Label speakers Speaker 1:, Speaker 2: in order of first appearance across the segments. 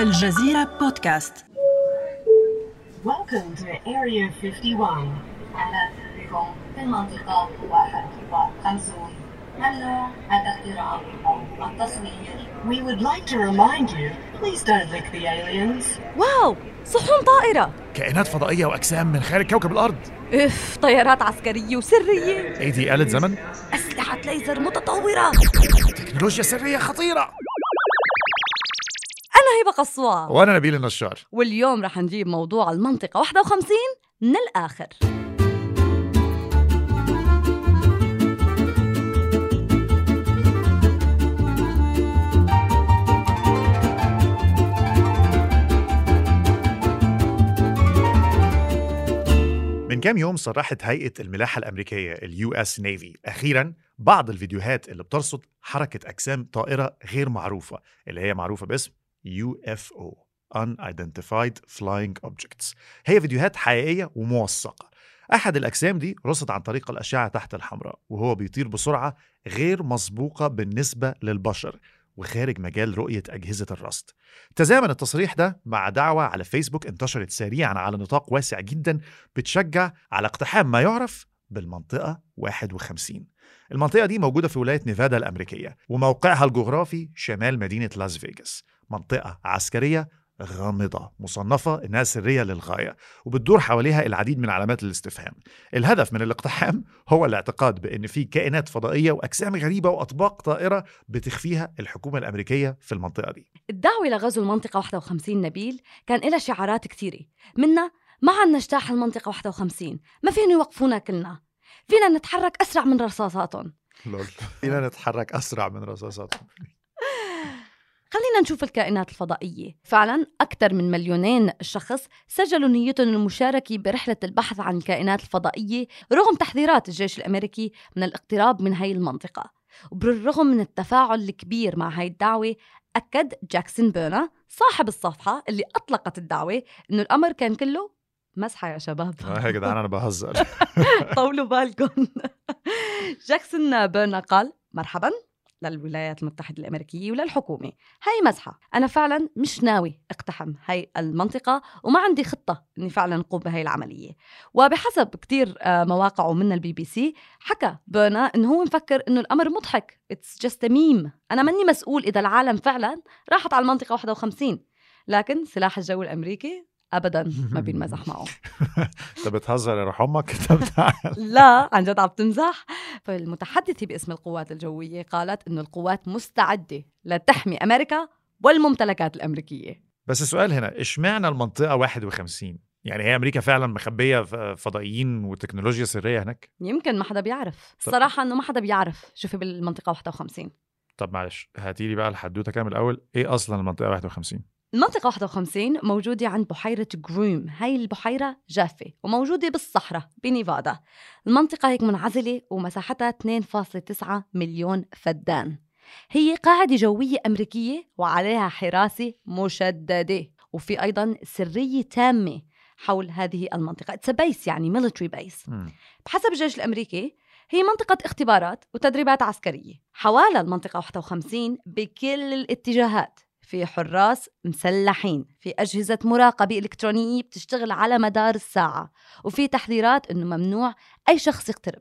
Speaker 1: الجزيرة بودكاست.
Speaker 2: Welcome to Area 51.
Speaker 3: أهلا بكم في المنطقة 51 ممنوع الاقتراب أو التصوير؟
Speaker 2: We would like to remind you, please don't lick the aliens.
Speaker 4: واو! صحون طائرة!
Speaker 5: كائنات فضائية وأجسام من خارج كوكب الأرض.
Speaker 4: إف طيارات عسكرية وسرية.
Speaker 5: إيه دي آلة زمن؟
Speaker 4: أسلحة ليزر متطورة.
Speaker 5: تكنولوجيا سرية خطيرة.
Speaker 4: أنا هبة قصوى
Speaker 5: وأنا نبيل النشار.
Speaker 4: واليوم رح نجيب موضوع المنطقة 51 من الآخر.
Speaker 5: من كام يوم صرحت هيئة الملاحة الأمريكية ال US Navy أخيرا بعض الفيديوهات اللي بترصد حركة أجسام طائرة غير معروفة اللي هي معروفة باسم UFO Unidentified Flying Objects. هي فيديوهات حقيقية وموثقة. أحد الأجسام دي رصد عن طريق الأشعة تحت الحمراء وهو بيطير بسرعة غير مسبوقة بالنسبة للبشر وخارج مجال رؤية أجهزة الرصد. تزامن التصريح ده مع دعوة على فيسبوك انتشرت سريعا على نطاق واسع جدا بتشجع على اقتحام ما يعرف بالمنطقة 51 المنطقة دي موجودة في ولاية نيفادا الأمريكية وموقعها الجغرافي شمال مدينة لاس فيغاس. منطقة عسكرية غامضة مصنفة إنها سرية للغاية وبتدور حواليها العديد من علامات الاستفهام. الهدف من الاقتحام هو الاعتقاد بأن في كائنات فضائية وأجسام غريبة وأطباق طائرة بتخفيها الحكومة الأمريكية في المنطقة دي.
Speaker 4: الدعوة لغزو المنطقة 51 نبيل كان لها شعارات كثيرة. منها ما عنا نجتاح المنطقة 51 ما فينا يوقفونا كلنا. فينا نتحرك أسرع من رصاصاتهم.
Speaker 5: فينا نتحرك أسرع من رصاصاتهم.
Speaker 4: خلينا نشوف الكائنات الفضائية. فعلا أكثر من مليونين شخص سجلوا نيتهم المشاركة برحلة البحث عن الكائنات الفضائية رغم تحذيرات الجيش الأمريكي من الاقتراب من هاي المنطقة. وبالرغم من التفاعل الكبير مع هاي الدعوة أكد جاكسون بيرنا صاحب الصفحة اللي أطلقت الدعوة إنه الأمر كان كله مزحة يا شباب.
Speaker 5: آه يا جدعان أنا بهزر.
Speaker 4: طولوا بالكم. جاكسون بيرنز قال مرحبا. للولايات المتحدة الأمريكية وللحكومة هاي مزحة. أنا فعلا مش ناوي أقتحم هاي المنطقة وما عندي خطة أني فعلا نقوم بهاي العملية. وبحسب كتير آه، مواقع ومن البي بي سي حكى بيرنز أنه هو مفكر أنه الأمر مضحك. it's just meme أنا ماني مسؤول إذا العالم فعلا راحت على المنطقة 51 لكن سلاح الجو الأمريكي أبدا ما بينمزح معه.
Speaker 5: انت بتهزر يا روح أمك
Speaker 4: لا عن جد عم تمزح. فالمتحدثة باسم القوات الجوية قالت إنه القوات مستعدة لتحمي أمريكا والممتلكات الأمريكية.
Speaker 5: بس السؤال هنا إشمعنى المنطقة 51 يعني هي أمريكا فعلا مخبية فضائيين وتكنولوجيا سرية هناك؟
Speaker 4: يمكن ما حدا بيعرف. الصراحة إنه ما حدا بيعرف شو في بالمنطقة 51
Speaker 5: طب معلش هاتي لي بقى الحدوتة كامل الأول. إيه أصلا المنطقة 51
Speaker 4: المنطقة 51 موجودة عند بحيرة جروم. هاي البحيرة جافة وموجودة بالصحراء بنيفادا. المنطقة هيك منعزلة ومساحتها 2.9 مليون فدان. هي قاعدة جوية أمريكية وعليها حراسة مشددة. وفي أيضا سرية تامة حول هذه المنطقة. It's a base يعني military base.
Speaker 5: مم.
Speaker 4: بحسب الجيش الأمريكي هي منطقة اختبارات وتدريبات عسكرية. حوالى المنطقة 51 بكل الاتجاهات. في حراس مسلحين في أجهزة مراقبة إلكترونية بتشتغل على مدار الساعة وفي تحذيرات أنه ممنوع أي شخص يقترب.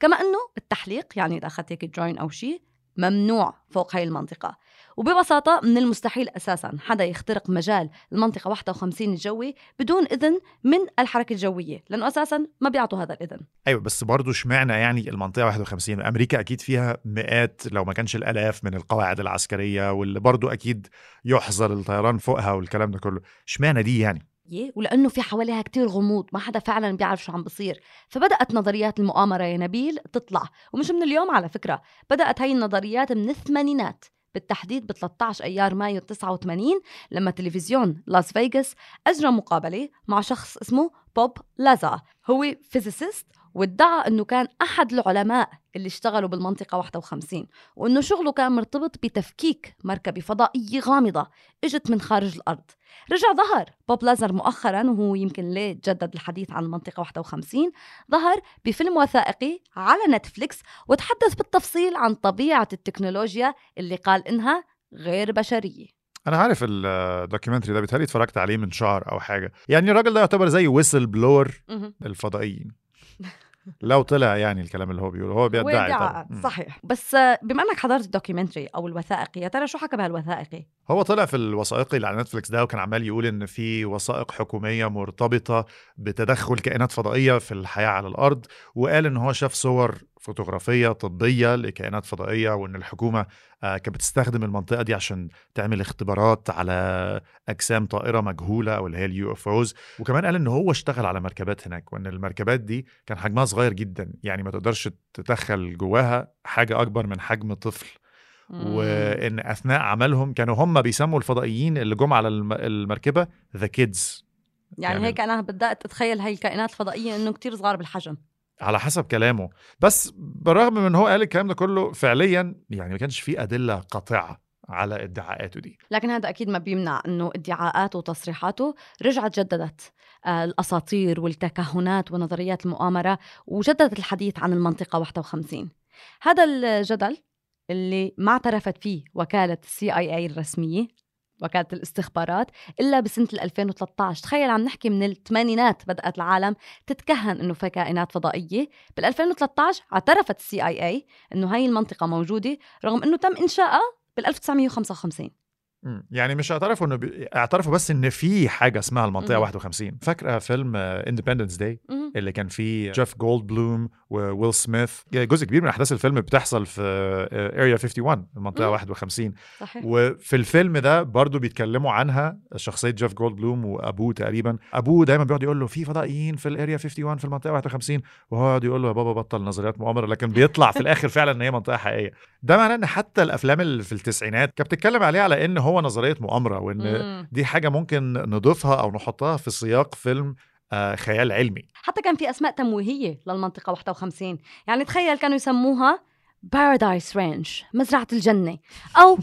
Speaker 4: كما أنه التحليق يعني إذا أخذت هيك جوين أو شيء ممنوع فوق هاي المنطقة. وببساطة من المستحيل أساسا. حدا يخترق مجال المنطقة 51 الجوي بدون إذن من الحركة الجوية لأنه أساسا ما بيعطوا هذا الإذن.
Speaker 5: أيوه بس برضه اشمعنى يعني المنطقة 51 أمريكا أكيد فيها مئات لو ما كانش الآلاف من القواعد العسكرية واللي برضه أكيد يحظر الطيران فوقها والكلام ده كله. اشمعنى دي يعني؟
Speaker 4: ولأنه في حواليها كتير غموض ما حدا فعلا بيعرف شو عم بصير. فبدأت نظريات المؤامرة يا نبيل تطلع. ومش من اليوم على فكرة بدأت هاي النظريات من الثمانينات. بالتحديد ب 13 أيار مايو 89 لما تلفزيون لاس فيغاس أجرى مقابلة مع شخص اسمه بوب لازار هو physicist وادعى إنه كان أحد العلماء اللي اشتغلوا بالمنطقة 51 وإنه شغله كان مرتبط بتفكيك مركبه فضائية غامضة إجت من خارج الأرض. رجع ظهر. بوب لازار مؤخرا وهو يمكن ليه جدد الحديث عن المنطقة 51 ظهر بفيلم وثائقي على نتفليكس وتحدث بالتفصيل عن طبيعة التكنولوجيا اللي قال إنها غير بشرية.
Speaker 5: أنا عارف ال documentary ده بيتهيألي اتفرجت عليه من شهر أو حاجة. يعني الراجل ده يعتبر زي
Speaker 4: whistleblower.
Speaker 5: الفضائيين لو طلع يعني الكلام اللي هو بيقوله هو بيدعي طبعا.
Speaker 4: صحيح. بس بما انك حضرت ال documentary أو الوثائقي يا ترى شو حكى بهالوثائقي؟
Speaker 5: هو طلع في الوثائقي اللي على نتفليكس ده وكان عمال يقول إن في وثائق حكومية مرتبطة بتدخل كائنات فضائية في الحياة على الأرض وقال إن هو شاف صور فوتوغرافية طبية لكائنات فضائية وإن الحكومة آه، كانت بتستخدم المنطقة دي عشان تعمل اختبارات على أجسام طائرة مجهولة أو اللي هي ال UFOs. وكمان قال إن هو اشتغل على مركبات هناك وإن المركبات دي كان حجمها صغير جدا. يعني ما تقدرش تدخل جواها حاجة أكبر من حجم طفل. وإن أثناء عملهم كانوا هم بيسموا الفضائيين اللي جم على الم- المركبة the kids
Speaker 4: يعني,
Speaker 5: يعني-
Speaker 4: هيك أنا بدات أتخيل هاي الكائنات الفضائية إنه كتير صغار بالحجم.
Speaker 5: على حسب كلامه. بس بالرغم من هو قال الكلام ده كله فعليا يعني ما كانش فيه أدلة قاطعة على ادعاءاته دي.
Speaker 4: لكن هذا أكيد ما بيمنع إنه ادعاءاته وتصريحاته رجعت جددت آه، الأساطير والتكهنات ونظريات المؤامرة وجددت الحديث عن المنطقة 51 هذا الجدل اللي ما اعترفت فيه وكالة السي آي آي الرسمية وكالة الاستخبارات إلا بسنة 2013 تخيل عم نحكي من الثمانينات بدأت العالم تتكهن إنه في كائنات فضائية بال 2013 اعترفت ال CIA إنه هاي المنطقة موجودة رغم إنه تم انشائها بال 1955
Speaker 5: مم. يعني مش اعترفوا انه بي... اعترفوا بس ان في حاجة اسمها المنطقة
Speaker 4: مم.
Speaker 5: 51 فاكرة فيلم Independence Day
Speaker 4: مهم.
Speaker 5: اللي كان فيه جيف جولد بلوم وويل سميث جزء كبير من أحداث الفيلم بتحصل في Area 51 المنطقة
Speaker 4: مم.
Speaker 5: 51
Speaker 4: صحيح.
Speaker 5: وفي الفيلم ده برضو بيتكلموا عنها شخصية جيف جولد بلوم وأبوه تقريبا. أبوه دايما بيقعد يقول له في فضائيين في ال Area 51 في المنطقة 51 وهو يقعد يقول له يا بابا بطل نظريات مؤامرة لكن بيطلع في الآخر فعلا إن هي منطقة حقيقية. ده معناه إن حتى الأفلام اللي في التسعينات كانت بتتكلم عليه على إن هو نظرية مؤامرة وإن
Speaker 4: مم.
Speaker 5: دي حاجة ممكن نضيفها أو نحطها في سياق فيلم آه خيال علمي.
Speaker 4: حتى كان في أسماء تمويهية للمنطقة 51 يعني تخيل كانوا يسموها Paradise Ranch مزرعة الجنة أو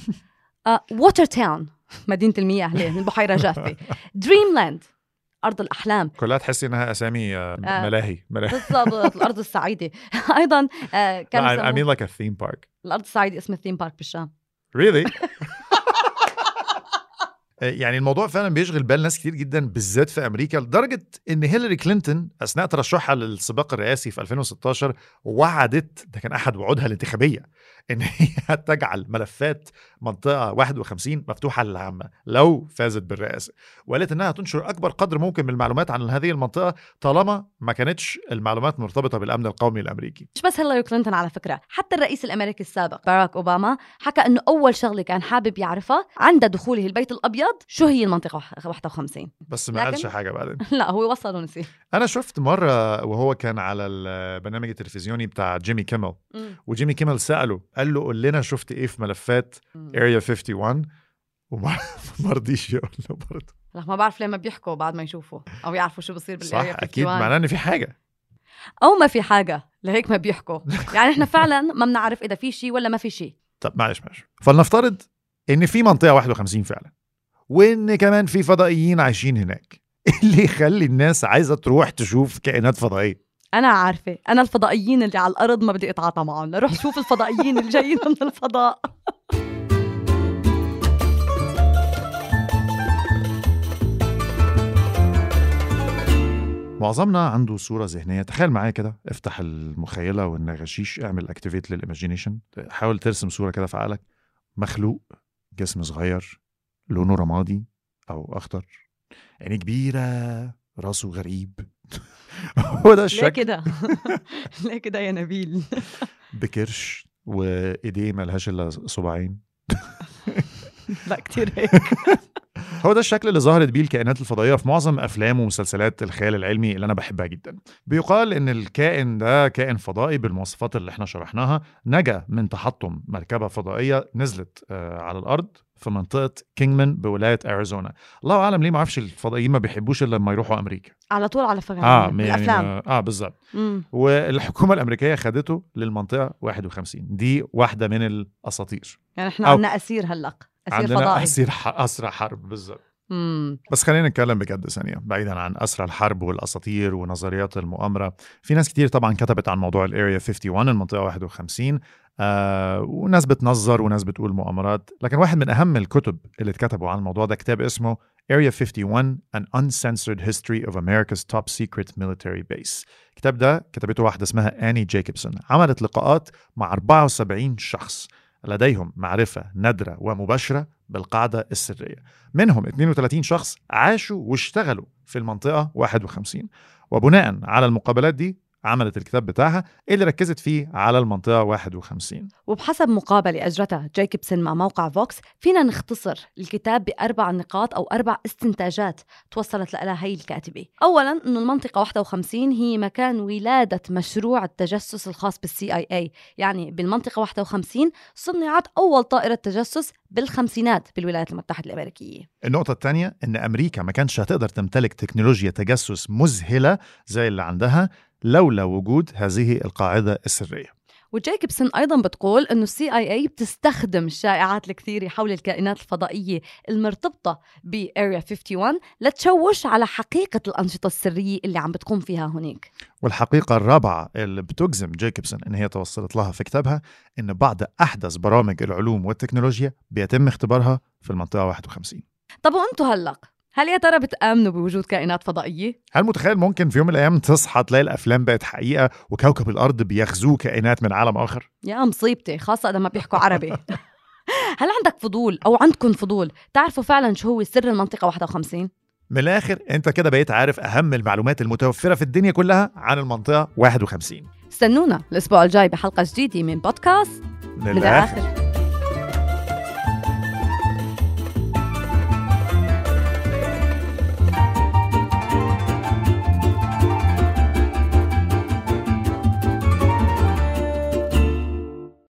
Speaker 4: Watertown مدينة المياه ليه البحيره جافة. Dreamland أرض الأحلام.
Speaker 5: كلها تحسي إنها أسامي آه
Speaker 4: آه.
Speaker 5: ملاهي ملاهي.
Speaker 4: بالضبط الأرض السعيدة. أيضا آه، كان
Speaker 5: I mean like a theme park.
Speaker 4: الأرض السعيدة اسمها ثيم بارك بالشام.
Speaker 5: Really? يعني الموضوع فعلا بيشغل بال ناس كتير جدا بالذات في أمريكا لدرجة إن هيلاري كلينتون أثناء ترشحها للسباق الرئاسي في 2016 وعدت ده كان أحد وعودها الانتخابية إن هي تجعل ملفات منطقة 51 مفتوحة للعامة لو فازت بالرئاسة. وقالت إنها تنشر أكبر قدر ممكن من المعلومات عن هذه المنطقة طالما ما كانتش المعلومات مرتبطة بالأمن القومي الأمريكي.
Speaker 4: مش بس هيلاري كلينتون على فكرة حتى الرئيس الأمريكي السابق باراك أوباما حكى أنه أول شغلة كان حابب يعرفها عند دخوله البيت الأبيض شو هي المنطقة 51
Speaker 5: بس ما
Speaker 4: لكن-
Speaker 5: قالش حاجة بعدين.
Speaker 4: لا هو وصل ونسي.
Speaker 5: أنا شفت مرة وهو كان على البرنامج التلفزيوني بتاع جيمي كيمل وجيمي كيمل سأله قال له قول لنا شفت إيه في ملفات Area 51 وما ما رضيش يقول له برضه.
Speaker 4: لا ما بعرف ليه ما بيحكوا بعد ما يشوفوا أو يعرفوا شو بصير
Speaker 5: صح
Speaker 4: بالاريا
Speaker 5: أكيد.
Speaker 4: 51
Speaker 5: معناه إن في حاجة.
Speaker 4: أو ما في حاجة لهيك ما بيحكوا. يعني إحنا فعلا ما بنعرف إذا في شيء ولا ما في شيء.
Speaker 5: طب معلش معلش. فلنفترض إن في منطقة 51 فعلا. وإن كمان في فضائيين عايشين هناك. إيه اللي يخلي الناس عايزة تروح تشوف كائنات فضائية؟
Speaker 4: أنا عارفة. أنا الفضائيين اللي على الأرض ما بدي أتعاطى معهم. لروح شوف الفضائيين اللي جايين من الفضاء.
Speaker 5: معظمنا عنده صورة ذهنية. تخيل معايا كده. افتح المخيلة والنغشيش. اعمل activate لل imagination حاول ترسم صورة كده في عقلك. مخلوق. جسم صغير. لونه رمادي أو أخضر. عينيه كبيرة راسه غريب. هو ده
Speaker 4: ليه
Speaker 5: الشكل.
Speaker 4: كده. ليه كده يا نبيل.
Speaker 5: بكرش وإيديه ملهاش إلا صباعين.
Speaker 4: لا كتير هيك.
Speaker 5: هو ده الشكل اللي ظهرت بيه الكائنات الفضائية في معظم أفلام ومسلسلات الخيال العلمي اللي أنا بحبها جدا. بيقال إن الكائن ده كائن فضائي بالمواصفات اللي إحنا شرحناها نجا من تحطم مركبة فضائية نزلت آه، على الأرض في منطقة كينجمان بولاية أريزونا. الله أعلم ليه ما أعرفش الفضائيين ما بيحبوش إلا لما يروحوا أمريكا.
Speaker 4: على طول على فكرة
Speaker 5: آه
Speaker 4: يعني
Speaker 5: يعني
Speaker 4: بالأفلام.
Speaker 5: ما- آه بالظبط. والحكومة الأمريكية خدته للمنطقة 51 دي واحدة من الأساطير.
Speaker 4: يعني
Speaker 5: إحنا
Speaker 4: عندنا أسير اسير
Speaker 5: عندنا
Speaker 4: فضائي.
Speaker 5: اسير ح... اسرى حرب بالظبط
Speaker 4: مم.
Speaker 5: بس خلينا نتكلم بجد ثانية بعيدا عن أسرى الحرب والأساطير ونظريات المؤامرة. في ناس كتير طبعا كتبت عن موضوع ال Area 51 المنطقة 51 آه وناس بتنظر وناس بتقول مؤامرات. لكن واحد من أهم الكتب اللي اتكتبوا عن الموضوع ده كتاب اسمه Area 51 An Uncensored History of America's Top Secret Military Base. الكتاب ده كتبته واحدة اسمها آني جاكوبسون عملت لقاءات مع 74 شخص. لديهم معرفة نادرة ومباشرة بالقاعدة السرية. منهم 32 شخص عاشوا واشتغلوا في المنطقة 51 وبناء على المقابلات دي عملت الكتاب بتاعها اللي ركزت فيه على المنطقة 51
Speaker 4: وبحسب مقابلة أجرتها جايكوبسون مع موقع فوكس فينا نختصر الكتاب بأربع نقاط أو أربع استنتاجات توصلت لها هي الكاتبة. أولا أنه المنطقة 51 هي مكان ولادة مشروع التجسس الخاص بال CIA. يعني بالمنطقة 51 صنعت أول طائرة تجسس بالخمسينات بالولايات المتحدة الأمريكية.
Speaker 5: النقطة الثانية إن أمريكا ما كانش هتقدر تمتلك تكنولوجيا تجسس مذهلة زي اللي عندها لولا وجود هذه القاعدة السرية.
Speaker 4: وجايكوبسون أيضا بتقول إنه السي اي اي بتستخدم الشائعات الكثيرة حول الكائنات الفضائية المرتبطة باريا 51 لتشوش على حقيقة الأنشطة السرية اللي عم بتقوم فيها هناك.
Speaker 5: والحقيقة الرابعة اللي بتجزم جايكوبسون إن هي توصلت لها في كتابها إن بعض أحدث برامج العلوم والتكنولوجيا بيتم اختبارها في المنطقة 51
Speaker 4: طب وانتوا هلق؟ هل يا ترى بتآمنوا بوجود كائنات فضائية؟
Speaker 5: هل متخيل ممكن في يوم من الأيام تصحى تلاقي الأفلام بقت حقيقة وكوكب الأرض بيغزوه كائنات من عالم آخر؟
Speaker 4: يا مصيبتي خاصة إذا ما بيحكوا عربي هل عندك فضول أو عندكم فضول تعرفوا فعلا شو هو سر المنطقة 51؟
Speaker 5: من الآخر أنت كده بقيت عارف أهم المعلومات المتوفرة في الدنيا كلها عن المنطقة 51
Speaker 4: استنونا الأسبوع الجاي بحلقة جديدة من بودكاست
Speaker 5: للآخر